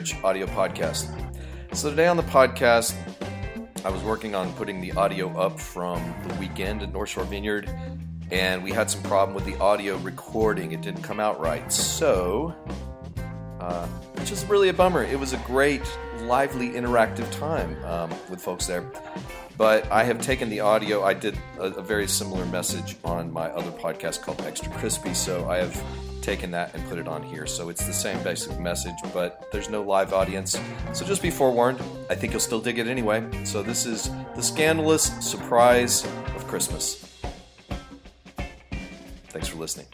Church audio podcast. So, today on the podcast, I was working on putting the audio up from the weekend at North Shore Vineyard, and we had some problem with the audio recording. It didn't come out right. So, uh, which is really a bummer. It was a great, lively, interactive time um, with folks there. But I have taken the audio. I did a, a very similar message on my other podcast called Extra Crispy. So I have taken that and put it on here. So it's the same basic message, but there's no live audience. So just be forewarned. I think you'll still dig it anyway. So this is the scandalous surprise of Christmas. Thanks for listening.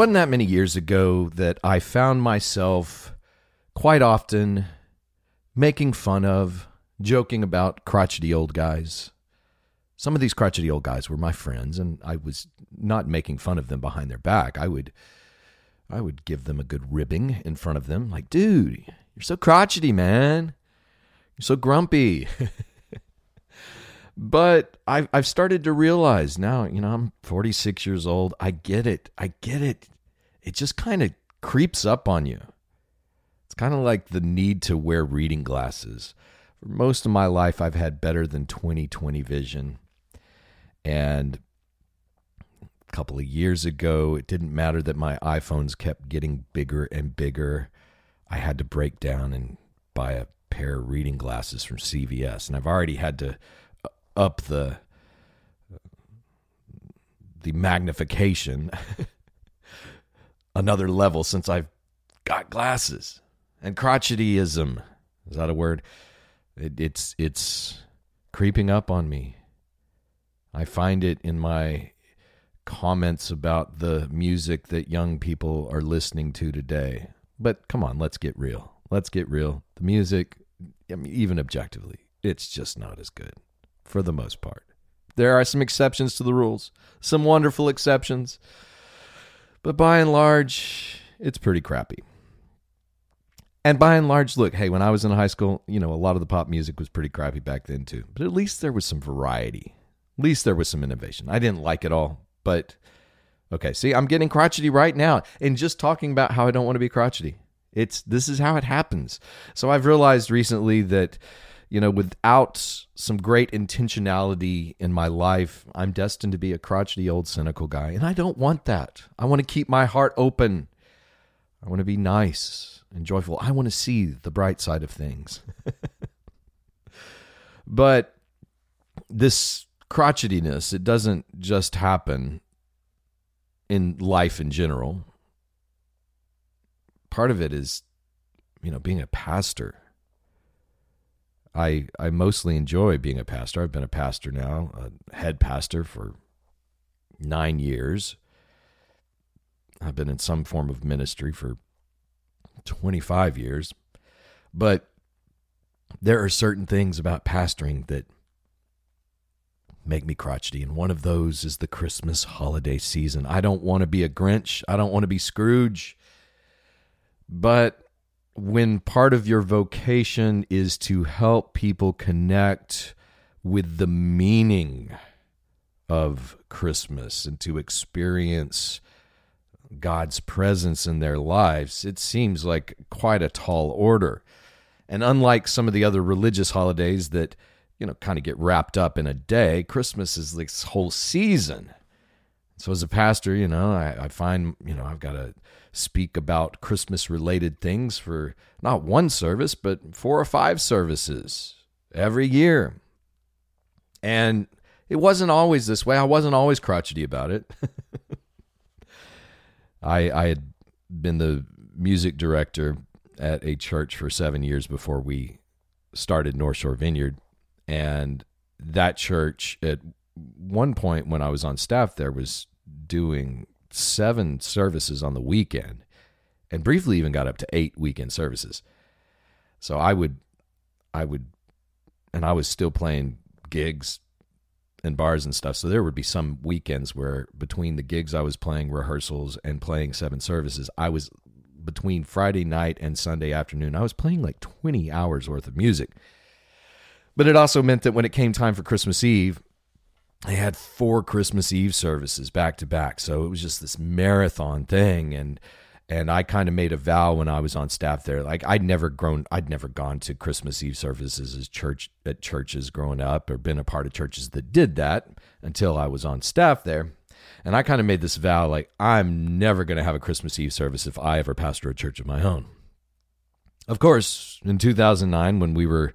Wasn't that many years ago that I found myself quite often making fun of, joking about crotchety old guys. Some of these crotchety old guys were my friends, and I was not making fun of them behind their back. I would, I would give them a good ribbing in front of them, like, "Dude, you're so crotchety, man. You're so grumpy." But I've, I've started to realize now, you know, I'm 46 years old. I get it. I get it. It just kind of creeps up on you. It's kind of like the need to wear reading glasses. For most of my life, I've had better than 20 20 vision. And a couple of years ago, it didn't matter that my iPhones kept getting bigger and bigger. I had to break down and buy a pair of reading glasses from CVS. And I've already had to up the the magnification another level since I've got glasses. And crotchetyism is that a word? It, it's it's creeping up on me. I find it in my comments about the music that young people are listening to today. But come on, let's get real. Let's get real. The music, I mean, even objectively, it's just not as good for the most part. There are some exceptions to the rules, some wonderful exceptions, but by and large, it's pretty crappy. And by and large, look, hey, when I was in high school, you know, a lot of the pop music was pretty crappy back then too. But at least there was some variety. At least there was some innovation. I didn't like it all, but okay, see, I'm getting crotchety right now and just talking about how I don't want to be crotchety. It's this is how it happens. So I've realized recently that you know, without some great intentionality in my life, I'm destined to be a crotchety old cynical guy. And I don't want that. I want to keep my heart open. I want to be nice and joyful. I want to see the bright side of things. but this crotchetiness, it doesn't just happen in life in general. Part of it is, you know, being a pastor I I mostly enjoy being a pastor. I've been a pastor now, a head pastor for nine years. I've been in some form of ministry for 25 years. But there are certain things about pastoring that make me crotchety. And one of those is the Christmas holiday season. I don't want to be a Grinch. I don't want to be Scrooge. But when part of your vocation is to help people connect with the meaning of Christmas and to experience God's presence in their lives, it seems like quite a tall order. And unlike some of the other religious holidays that, you know, kind of get wrapped up in a day, Christmas is this whole season. So as a pastor, you know, I, I find, you know, I've got to speak about Christmas related things for not one service, but four or five services every year. And it wasn't always this way. I wasn't always crotchety about it. I, I had been the music director at a church for seven years before we started North Shore Vineyard. And that church, at one point when I was on staff there, was doing seven services on the weekend and briefly even got up to eight weekend services. So I would I would, and I was still playing gigs and bars and stuff. So there would be some weekends where between the gigs I was playing rehearsals and playing seven services, I was between Friday night and Sunday afternoon, I was playing like 20 hours worth of music. But it also meant that when it came time for Christmas Eve, I had four Christmas Eve services back to back. So it was just this marathon thing and and I kind of made a vow when I was on staff there. Like I'd never grown, I'd never gone to Christmas Eve services as church at churches growing up, or been a part of churches that did that until I was on staff there. And I kind of made this vow, like I'm never going to have a Christmas Eve service if I ever pastor a church of my own. Of course, in 2009, when we were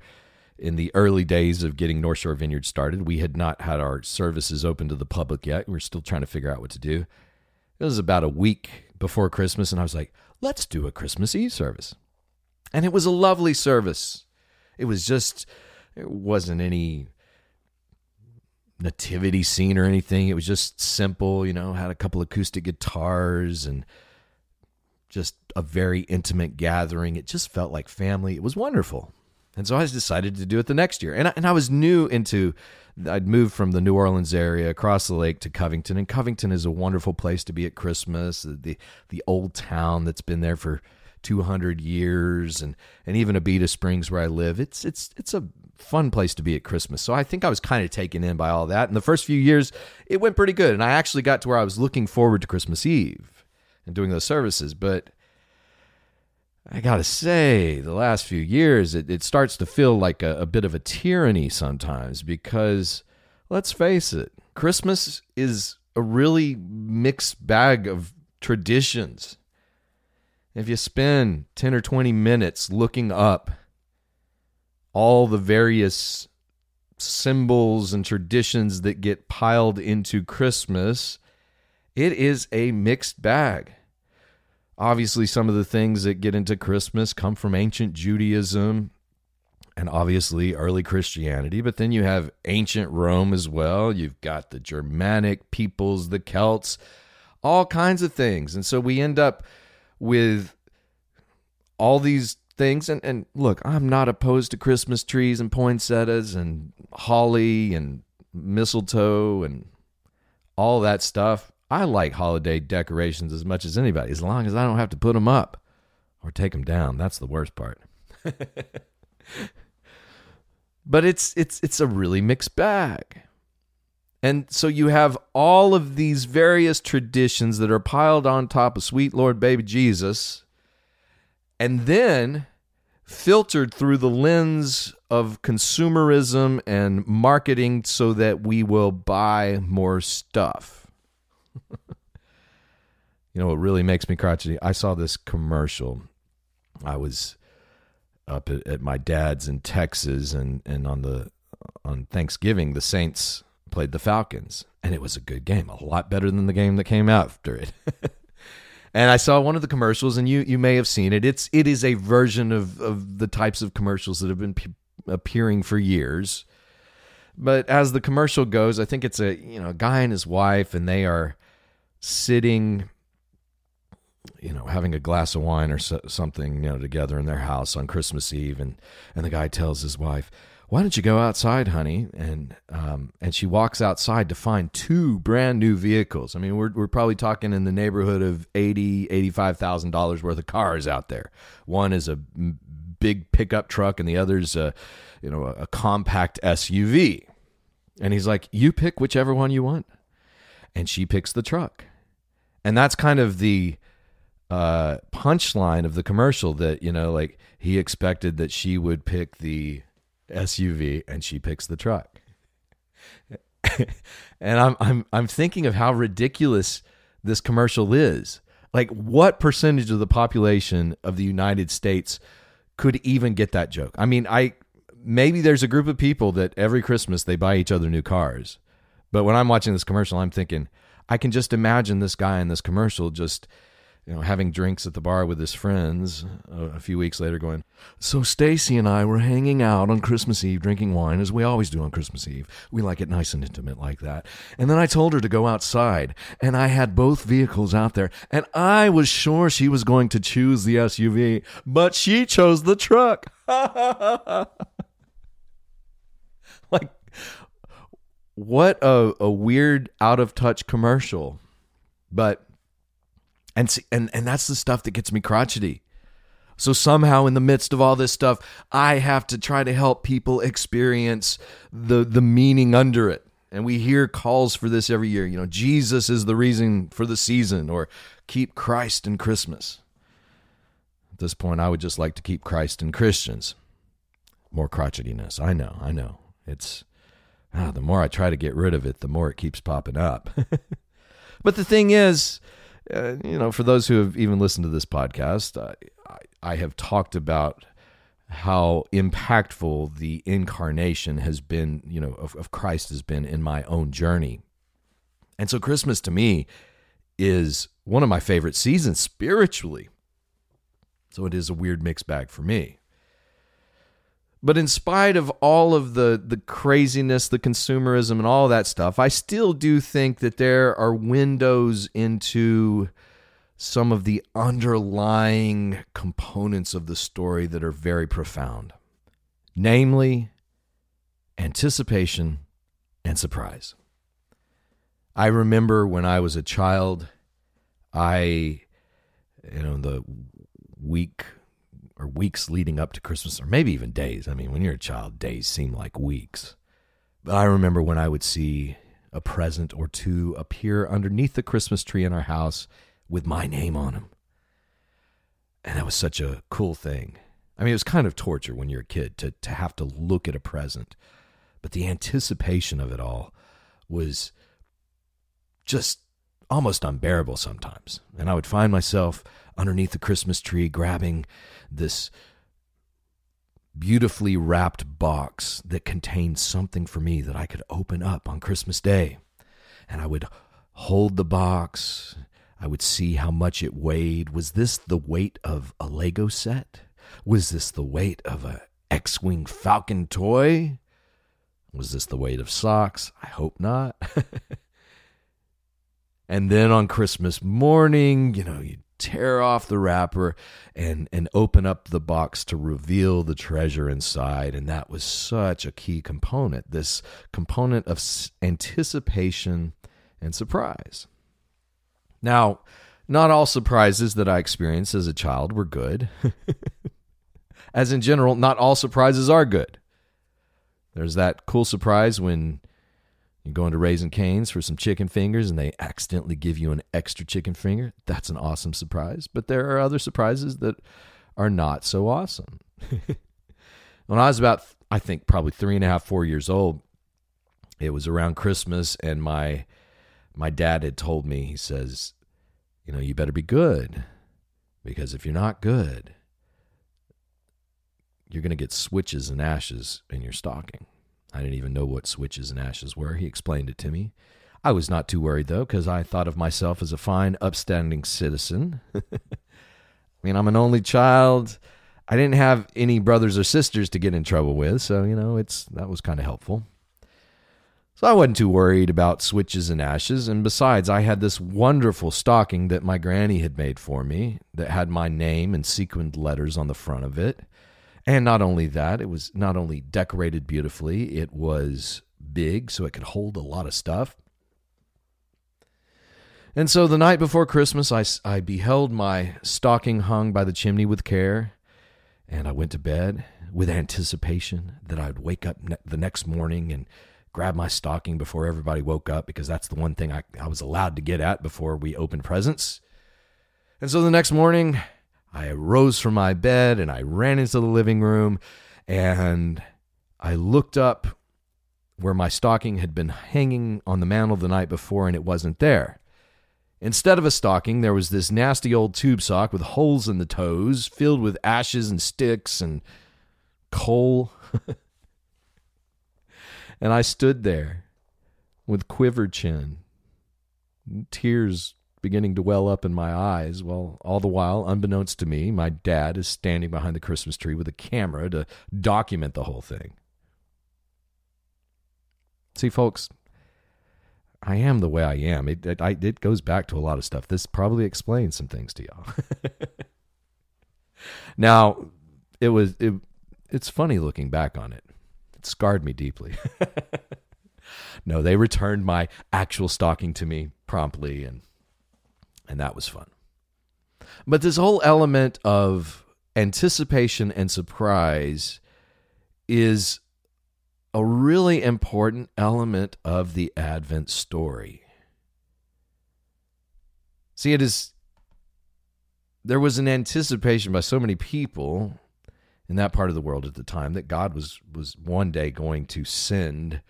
in the early days of getting North Shore Vineyard started, we had not had our services open to the public yet. We were still trying to figure out what to do. It was about a week before Christmas, and I was like, let's do a Christmas Eve service. And it was a lovely service. It was just, it wasn't any nativity scene or anything. It was just simple, you know, had a couple acoustic guitars and just a very intimate gathering. It just felt like family. It was wonderful. And so I decided to do it the next year. And I, and I was new into I'd moved from the New Orleans area across the lake to Covington, and Covington is a wonderful place to be at Christmas. The the old town that's been there for 200 years, and and even Abita Springs where I live. It's it's it's a fun place to be at Christmas. So I think I was kind of taken in by all that. And the first few years, it went pretty good, and I actually got to where I was looking forward to Christmas Eve and doing those services, but I got to say, the last few years, it, it starts to feel like a, a bit of a tyranny sometimes because let's face it, Christmas is a really mixed bag of traditions. If you spend 10 or 20 minutes looking up all the various symbols and traditions that get piled into Christmas, it is a mixed bag. Obviously, some of the things that get into Christmas come from ancient Judaism and obviously early Christianity, but then you have ancient Rome as well. You've got the Germanic peoples, the Celts, all kinds of things. And so we end up with all these things. And, and look, I'm not opposed to Christmas trees and poinsettias and holly and mistletoe and all that stuff. I like holiday decorations as much as anybody, as long as I don't have to put them up or take them down. That's the worst part. but it's it's it's a really mixed bag. And so you have all of these various traditions that are piled on top of sweet Lord baby Jesus and then filtered through the lens of consumerism and marketing so that we will buy more stuff. you know what really makes me crotchety? I saw this commercial. I was up at, at, my dad's in Texas, and and on the on Thanksgiving, the Saints played the Falcons, and it was a good game, a lot better than the game that came after it. and I saw one of the commercials, and you you may have seen it. It's it is a version of of the types of commercials that have been p- appearing for years. But as the commercial goes, I think it's a you know a guy and his wife, and they are sitting you know having a glass of wine or so, something you know together in their house on christmas eve and and the guy tells his wife why don't you go outside honey? And um and she walks outside to find two brand new vehicles. I mean we're we're probably talking in the neighborhood of 80 85000 dollars worth of cars out there. One is a big pickup truck and the other's a you know a, a compact suv and he's like you pick whichever one you want. And she picks the truck and that's kind of the uh, punchline of the commercial that you know like he expected that she would pick the SUV and she picks the truck. and I'm I'm I'm thinking of how ridiculous this commercial is. Like what percentage of the population of the United States could even get that joke? I mean, I maybe there's a group of people that every Christmas they buy each other new cars. But when I'm watching this commercial, I'm thinking, I can just imagine this guy in this commercial just you know having drinks at the bar with his friends uh, a few weeks later going so stacy and i were hanging out on christmas eve drinking wine as we always do on christmas eve. We like it nice and intimate like that. And then i told her to go outside and i had both vehicles out there and i was sure she was going to choose the suv but she chose the truck. Like, what a, a weird, out of touch commercial. But, and, see, and, and that's the stuff that gets me crotchety. So somehow in the midst of all this stuff, I have to try to help people experience the the meaning under it. And we hear calls for this every year. You know, Jesus is the reason for the season or keep Christ in Christmas. At this point, I would just like to keep Christ in Christians. More crotchetiness. I know, I know. It's ah, the more I try to get rid of it, the more it keeps popping up. but the thing is, uh, you know, for those who have even listened to this podcast, uh, I, I have talked about how impactful the incarnation has been, you know, of, of Christ has been in my own journey. And so Christmas to me is one of my favorite seasons spiritually. So it is a weird mixed bag for me. But in spite of all of the the craziness, the consumerism and all that stuff, I still do think that there are windows into some of the underlying components of the story that are very profound. Namely, anticipation and surprise. I remember when I was a child, I you know, the week or weeks leading up to Christmas, or maybe even days. I mean, when you're a child, days seem like weeks. But I remember when I would see a present or two appear underneath the Christmas tree in our house with my name on them. And that was such a cool thing. I mean, it was kind of torture when you're a kid to, to have to look at a present, but the anticipation of it all was just almost unbearable sometimes. And I would find myself underneath the Christmas tree grabbing this beautifully wrapped box that contained something for me that I could open up on Christmas Day. And I would hold the box. I would see how much it weighed. Was this the weight of a Lego set? Was this the weight of a X-Wing Falcon toy? Was this the weight of socks? I hope not. and then on Christmas morning, you know, you tear off the wrapper and and open up the box to reveal the treasure inside. And that was such a key component this component of anticipation and surprise. Now not all surprises that i experienced as a child were good. As in general not all surprises are good. There's that cool surprise when you go into Raising Cane's for some chicken fingers and they accidentally give you an extra chicken finger. That's an awesome surprise. But there are other surprises that are not so awesome. when I was about, I think, probably three and a half, four years old, it was around Christmas, and my my dad had told me, he says, you know, you better be good because if you're not good, you're going to get switches and ashes in your stocking. I didn't even know what switches and ashes were. He explained it to me. I was not too worried, though, because I thought of myself as a fine, upstanding citizen. I mean, I'm an only child. I didn't have any brothers or sisters to get in trouble with, so, you know, it's that was kind of helpful. So I wasn't too worried about switches and ashes, and besides, I had this wonderful stocking that my granny had made for me that had my name and sequined letters on the front of it. And not only that, it was not only decorated beautifully, it was big, so it could hold a lot of stuff. And so the night before Christmas, I, I beheld my stocking hung by the chimney with care, and I went to bed with anticipation that I'd wake up ne- the next morning and grab my stocking before everybody woke up because that's the one thing I, I was allowed to get at before we opened presents. And so the next morning, I rose from my bed and I ran into the living room and I looked up where my stocking had been hanging on the mantel the night before and it wasn't there. Instead of a stocking, there was this nasty old tube sock with holes in the toes, filled with ashes and sticks and coal. and I stood there with quivered chin, tears beginning to well up in my eyes, while all the while, unbeknownst to me, my dad is standing behind the Christmas tree with a camera to document the whole thing. See, folks, I am the way I am. It, it, I, it goes back to a lot of stuff. This probably explains some things to y'all. now, it was it, it's funny looking back on it. It scarred me deeply. no, they returned my actual stocking to me promptly, and and that was fun. But this whole element of anticipation and surprise is a really important element of the Advent story. See, it is there was an anticipation by so many people in that part of the world at the time that God was was one day going to send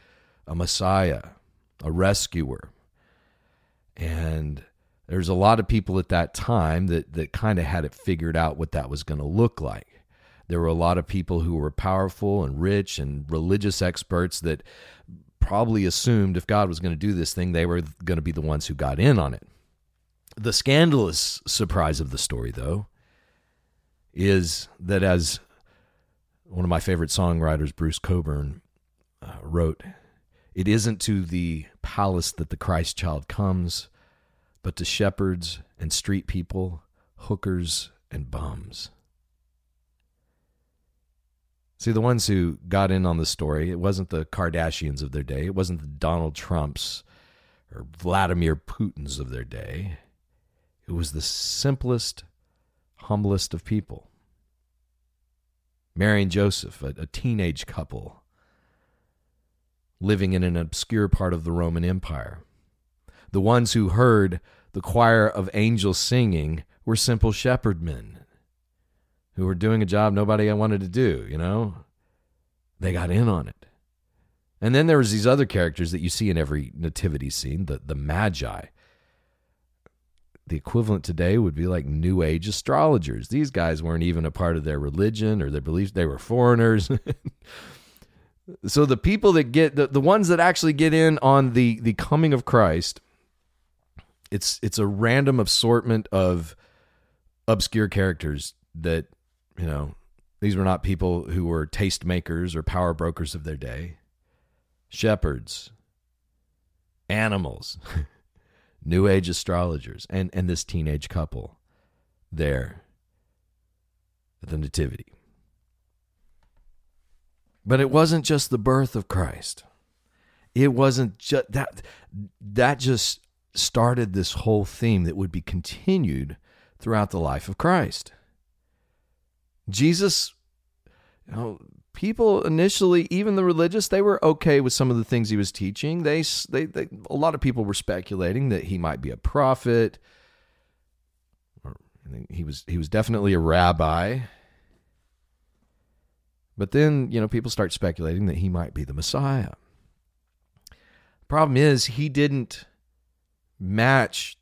a Messiah, a rescuer. And there's a lot of people at that time that that kind of had it figured out what that was going to look like. There were a lot of people who were powerful and rich and religious experts that probably assumed if God was going to do this thing, they were going to be the ones who got in on it. The scandalous surprise of the story, though, is that as one of my favorite songwriters, Bruce Cockburn, uh, wrote, It isn't to the palace that the Christ child comes, but to shepherds and street people, hookers and bums. See, the ones who got in on the story, it wasn't the Kardashians of their day, it wasn't the Donald Trumps or Vladimir Putins of their day. It was the simplest, humblest of people. Mary and Joseph, a, a teenage couple living in an obscure part of the Roman Empire. The ones who heard the choir of angels singing were simple shepherd men who were doing a job nobody wanted to do, you know? They got in on it. And then there was these other characters that you see in every nativity scene, the, the magi. The equivalent today would be like New Age astrologers. These guys weren't even a part of their religion or their beliefs. They were foreigners. so the people that get the, the ones that actually get in on the the coming of Christ, it's it's a random assortment of obscure characters that you know, these were not people who were tastemakers or power brokers of their day. Shepherds, animals, New Age astrologers, and, and this teenage couple there at the Nativity. But it wasn't just the birth of Christ. It wasn't just that that just started this whole theme that would be continued throughout the life of Christ. Jesus, you know, people initially, even the religious, they were okay with some of the things he was teaching. They, they, they a lot of people were speculating that he might be a prophet. He was, he was definitely a rabbi. But then, you know, people start speculating that he might be the Messiah. Problem is, he didn't match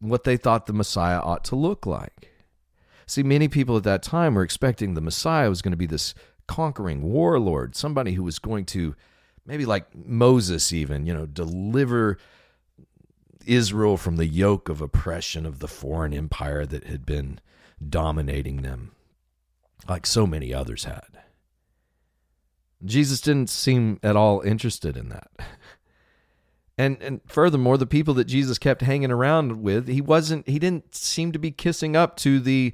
what they thought the Messiah ought to look like. See, many people at that time were expecting the Messiah was going to be this conquering warlord, somebody who was going to, maybe like Moses, even, you know, deliver Israel from the yoke of oppression of the foreign empire that had been dominating them, like so many others had. Jesus didn't seem at all interested in that. And and furthermore, the people that Jesus kept hanging around with, he wasn't he didn't seem to be kissing up to the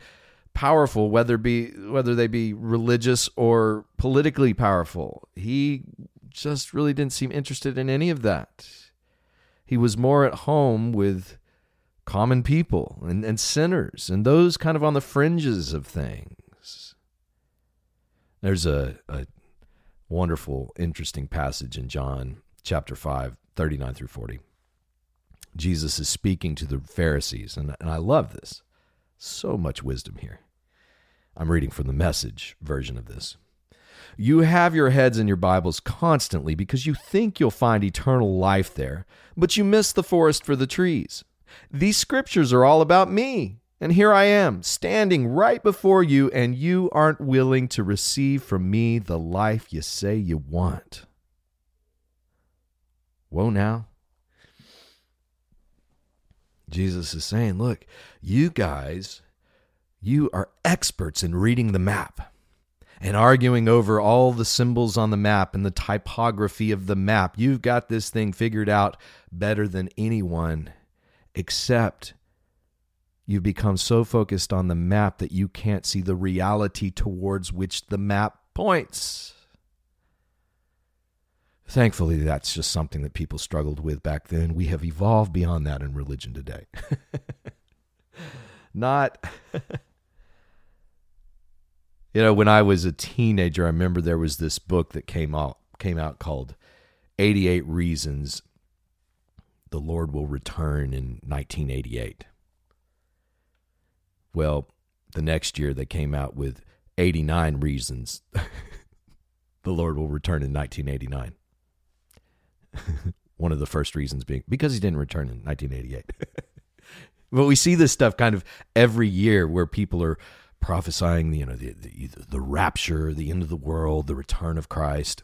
powerful, whether be whether they be religious or politically powerful. He just really didn't seem interested in any of that. He was more at home with common people and, and sinners and those kind of on the fringes of things. There's a, a wonderful, interesting passage in John chapter 5, 39 through 40. Jesus is speaking to the Pharisees, and, and I love this. So much wisdom here. I'm reading from the message version of this. You have your heads in your Bibles constantly because you think you'll find eternal life there, but you miss the forest for the trees. These scriptures are all about me, and here I am, standing right before you, and you aren't willing to receive from me the life you say you want. Whoa, now. Jesus is saying, look, you guys, you are experts in reading the map and arguing over all the symbols on the map and the typography of the map. You've got this thing figured out better than anyone, except you've become so focused on the map that you can't see the reality towards which the map points. Thankfully, that's just something that people struggled with back then. We have evolved beyond that in religion today. Not, you know, when I was a teenager, I remember there was this book that came out came out called 88 Reasons the Lord Will Return in 1988. Well, the next year they came out with 89 Reasons the Lord Will Return in 1989. One of the first reasons being because he didn't return in 1988. but we see this stuff kind of every year where people are prophesying, you know, the, the, the rapture, the end of the world, the return of Christ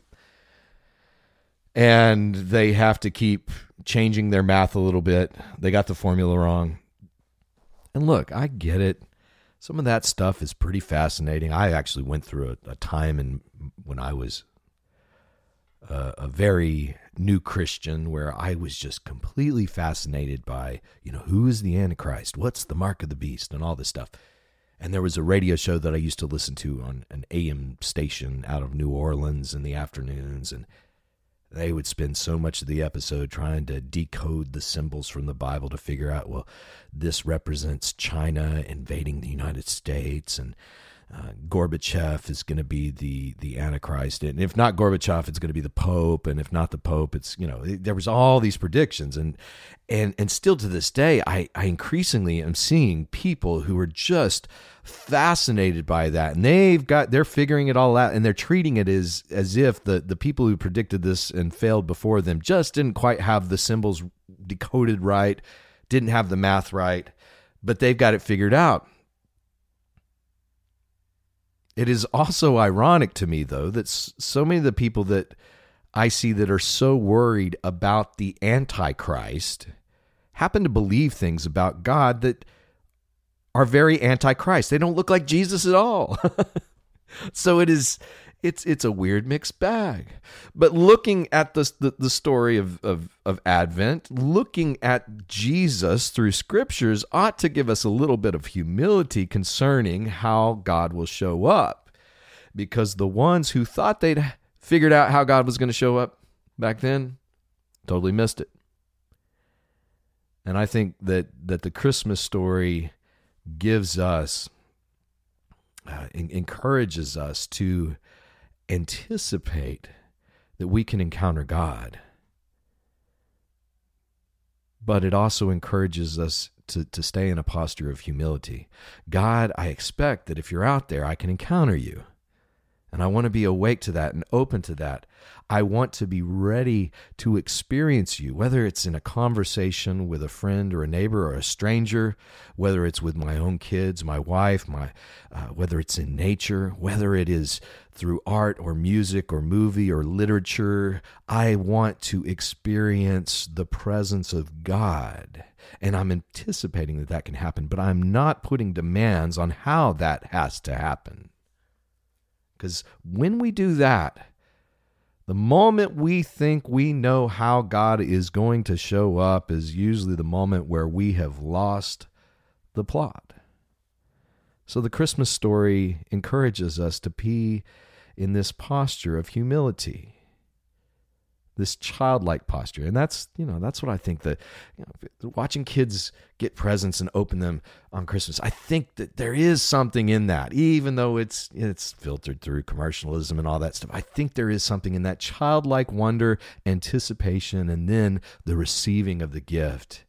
and they have to keep changing their math a little bit. They got the formula wrong. And look, I get it. Some of that stuff is pretty fascinating. I actually went through a, a time in when I was a, a very new Christian where I was just completely fascinated by, you know, who is the Antichrist? What's the mark of the beast? And all this stuff. And there was a radio show that I used to listen to on an AM station out of New Orleans in the afternoons. And they would spend so much of the episode trying to decode the symbols from the Bible to figure out, well, this represents China invading the United States, and uh, Gorbachev is going to be the the Antichrist, and if not Gorbachev, it's going to be the Pope, and if not the Pope, it's you know there was all these predictions, and and and still to this day, I I increasingly am seeing people who are just fascinated by that, and they've got they're figuring it all out, and they're treating it as as if the the people who predicted this and failed before them just didn't quite have the symbols decoded right, didn't have the math right, but they've got it figured out it is also ironic to me, though, that so many of the people that I see that are so worried about the Antichrist happen to believe things about God that are very Antichrist. They don't look like Jesus at all. so it is it's it's a weird mixed bag. But looking at the the, the story of, of of Advent, looking at Jesus through scriptures ought to give us a little bit of humility concerning how God will show up. Because the ones who thought they'd figured out how God was going to show up back then totally missed it. And I think that that the Christmas story gives us uh, encourages us to anticipate that we can encounter God. But it also encourages us to, to stay in a posture of humility. God, I expect that if you're out there, I can encounter you. And I want to be awake to that and open to that. I want to be ready to experience you, whether it's in a conversation with a friend or a neighbor or a stranger, whether it's with my own kids, my wife, my, uh, whether it's in nature, whether it is through art or music or movie or literature. I want to experience the presence of God. And I'm anticipating that that can happen, but I'm not putting demands on how that has to happen. Because when we do that, the moment we think we know how God is going to show up is usually the moment where we have lost the plot. So the Christmas story encourages us to be in this posture of humility this childlike posture. And that's you know that's what i think that you know, watching kids get presents and open them on christmas i think that there is something in that. Even though it's it's filtered through commercialism and all that stuff i think there is something in that childlike wonder anticipation and then the receiving of the gift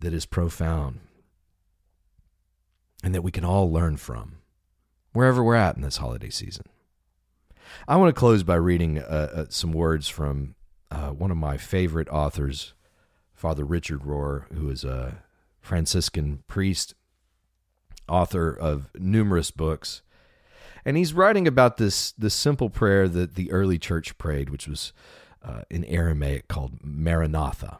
that is profound and that we can all learn from wherever we're at in this holiday season. I want to close by reading uh, uh, some words from uh, one of my favorite authors, Father Richard Rohr, who is a Franciscan priest, author of numerous books. And he's writing about this, this simple prayer that the early church prayed, which was uh, in Aramaic called Maranatha.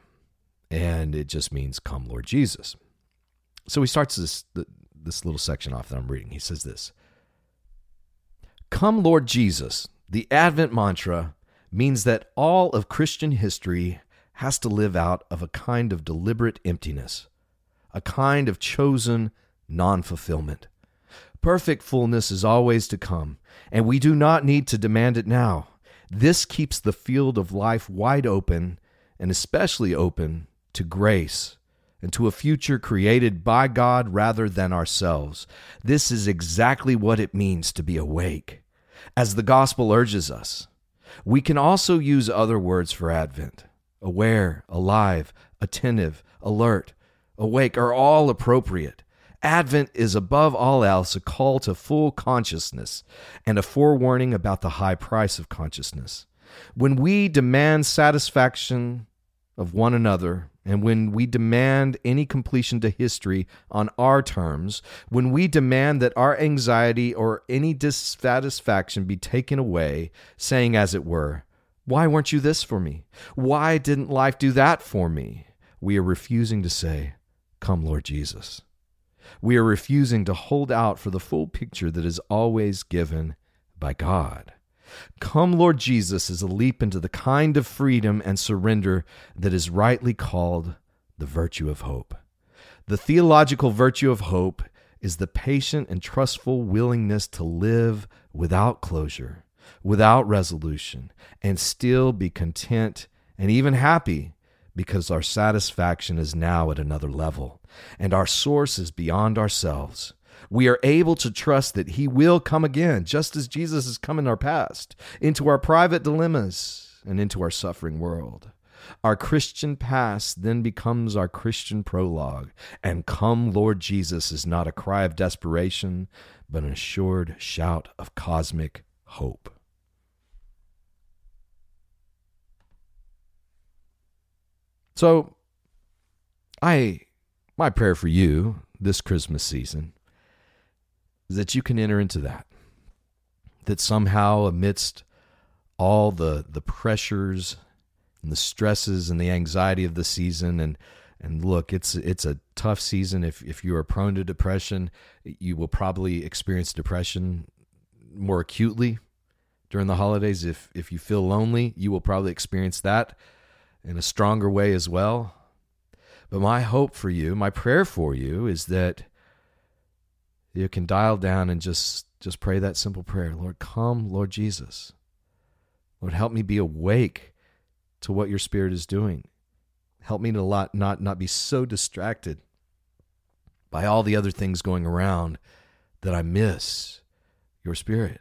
And it just means, Come, Lord Jesus. So he starts this, this little section off that I'm reading. He says this Come, Lord Jesus, the Advent mantra means that all of Christian history has to live out of a kind of deliberate emptiness, a kind of chosen non fulfillment. Perfect fullness is always to come, and we do not need to demand it now. This keeps the field of life wide open and especially open to grace and to a future created by God rather than ourselves. This is exactly what it means to be awake, as the gospel urges us. We can also use other words for Advent. Aware, alive, attentive, alert, awake are all appropriate. Advent is above all else a call to full consciousness and a forewarning about the high price of consciousness. When we demand satisfaction of one another, and when we demand any completion to history on our terms, when we demand that our anxiety or any dissatisfaction be taken away, saying, as it were, Why weren't you this for me? Why didn't life do that for me? We are refusing to say, Come, Lord Jesus. We are refusing to hold out for the full picture that is always given by God. Come, Lord Jesus, is a leap into the kind of freedom and surrender that is rightly called the virtue of hope. The theological virtue of hope is the patient and trustful willingness to live without closure, without resolution, and still be content and even happy because our satisfaction is now at another level and our source is beyond ourselves we are able to trust that He will come again, just as Jesus has come in our past, into our private dilemmas and into our suffering world. Our Christian past then becomes our Christian prologue, and come, Lord Jesus, is not a cry of desperation, but an assured shout of cosmic hope. So, I my prayer for you this Christmas season that you can enter into that. That somehow, amidst all the the pressures and the stresses and the anxiety of the season, and and look, it's it's a tough season. If if you are prone to depression, you will probably experience depression more acutely during the holidays. If if you feel lonely, you will probably experience that in a stronger way as well. But my hope for you, my prayer for you, is that you can dial down and just just pray that simple prayer. Lord come lord jesus. Lord help me be awake to what your spirit is doing. Help me to not not, not be so distracted by all the other things going around that i miss your spirit.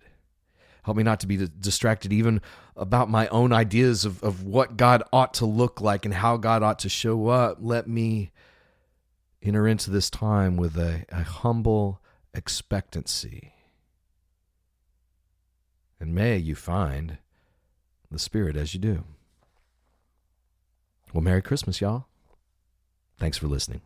Help me not to be distracted even about my own ideas of, of what god ought to look like and how god ought to show up. Let me enter into this time with a, a humble expectancy. And may you find the Spirit as you do. Well, Merry Christmas, y'all. Thanks for listening.